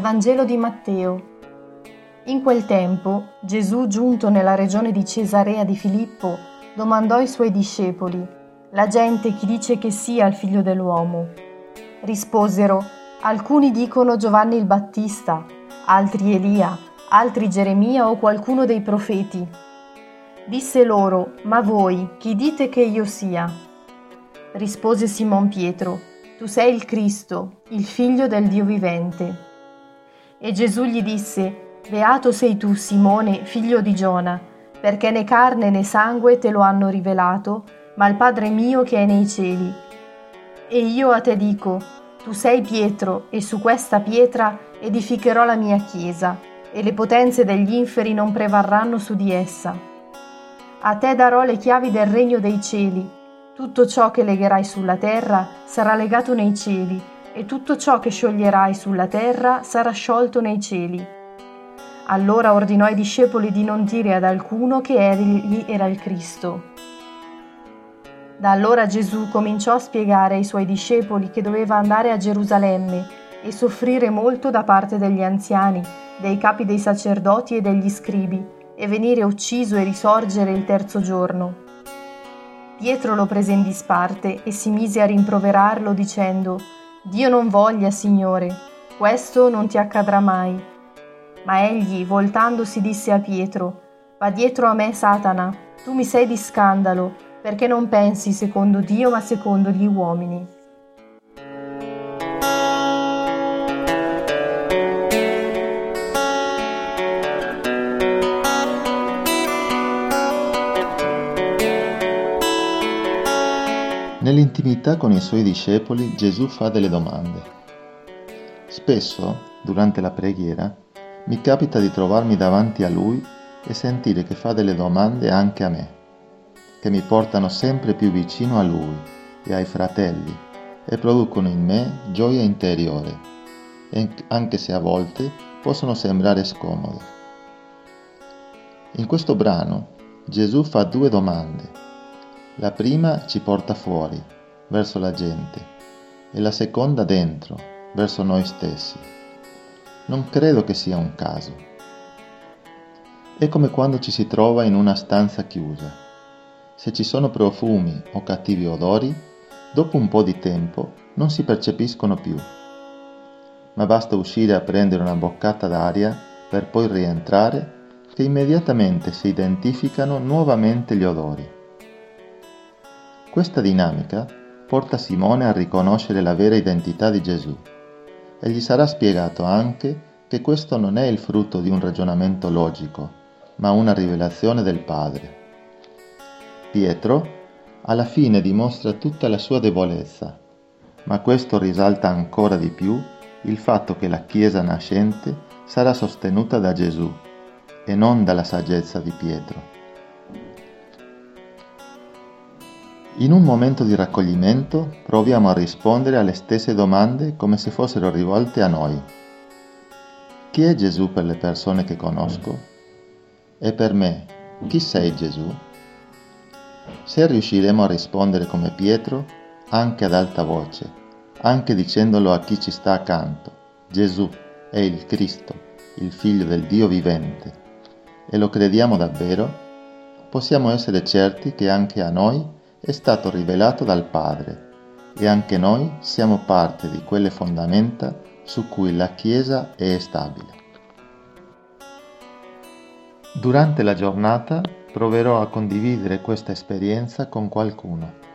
Vangelo di Matteo. In quel tempo Gesù, giunto nella regione di Cesarea di Filippo, domandò ai suoi discepoli, La gente chi dice che sia il figlio dell'uomo? Risposero, alcuni dicono Giovanni il Battista, altri Elia, altri Geremia o qualcuno dei profeti. Disse loro, Ma voi chi dite che io sia? Rispose Simon Pietro, Tu sei il Cristo, il figlio del Dio vivente. E Gesù gli disse, Beato sei tu, Simone, figlio di Giona, perché né carne né sangue te lo hanno rivelato, ma il Padre mio che è nei cieli. E io a te dico, tu sei Pietro, e su questa pietra edificherò la mia chiesa, e le potenze degli inferi non prevarranno su di essa. A te darò le chiavi del regno dei cieli. Tutto ciò che legherai sulla terra sarà legato nei cieli, e tutto ciò che scioglierai sulla terra sarà sciolto nei cieli. Allora ordinò ai discepoli di non dire ad alcuno che egli era il Cristo. Da allora Gesù cominciò a spiegare ai suoi discepoli che doveva andare a Gerusalemme e soffrire molto da parte degli anziani, dei capi dei sacerdoti e degli scribi, e venire ucciso e risorgere il terzo giorno. Pietro lo prese in disparte e si mise a rimproverarlo dicendo Dio non voglia, Signore, questo non ti accadrà mai. Ma egli, voltandosi, disse a Pietro, Va dietro a me, Satana, tu mi sei di scandalo, perché non pensi secondo Dio ma secondo gli uomini. Nell'intimità con i suoi discepoli Gesù fa delle domande. Spesso, durante la preghiera, mi capita di trovarmi davanti a Lui e sentire che fa delle domande anche a me, che mi portano sempre più vicino a Lui e ai fratelli e producono in me gioia interiore, anche se a volte possono sembrare scomode. In questo brano Gesù fa due domande la prima ci porta fuori, verso la gente, e la seconda dentro, verso noi stessi. Non credo che sia un caso. È come quando ci si trova in una stanza chiusa. Se ci sono profumi o cattivi odori, dopo un po' di tempo non si percepiscono più. Ma basta uscire a prendere una boccata d'aria per poi rientrare che immediatamente si identificano nuovamente gli odori. Questa dinamica porta Simone a riconoscere la vera identità di Gesù e gli sarà spiegato anche che questo non è il frutto di un ragionamento logico, ma una rivelazione del Padre. Pietro alla fine dimostra tutta la sua debolezza, ma questo risalta ancora di più il fatto che la Chiesa nascente sarà sostenuta da Gesù e non dalla saggezza di Pietro. In un momento di raccoglimento proviamo a rispondere alle stesse domande come se fossero rivolte a noi. Chi è Gesù per le persone che conosco? E per me, chi sei Gesù? Se riusciremo a rispondere come Pietro, anche ad alta voce, anche dicendolo a chi ci sta accanto, Gesù è il Cristo, il Figlio del Dio vivente, e lo crediamo davvero, possiamo essere certi che anche a noi è stato rivelato dal Padre e anche noi siamo parte di quelle fondamenta su cui la Chiesa è stabile. Durante la giornata proverò a condividere questa esperienza con qualcuno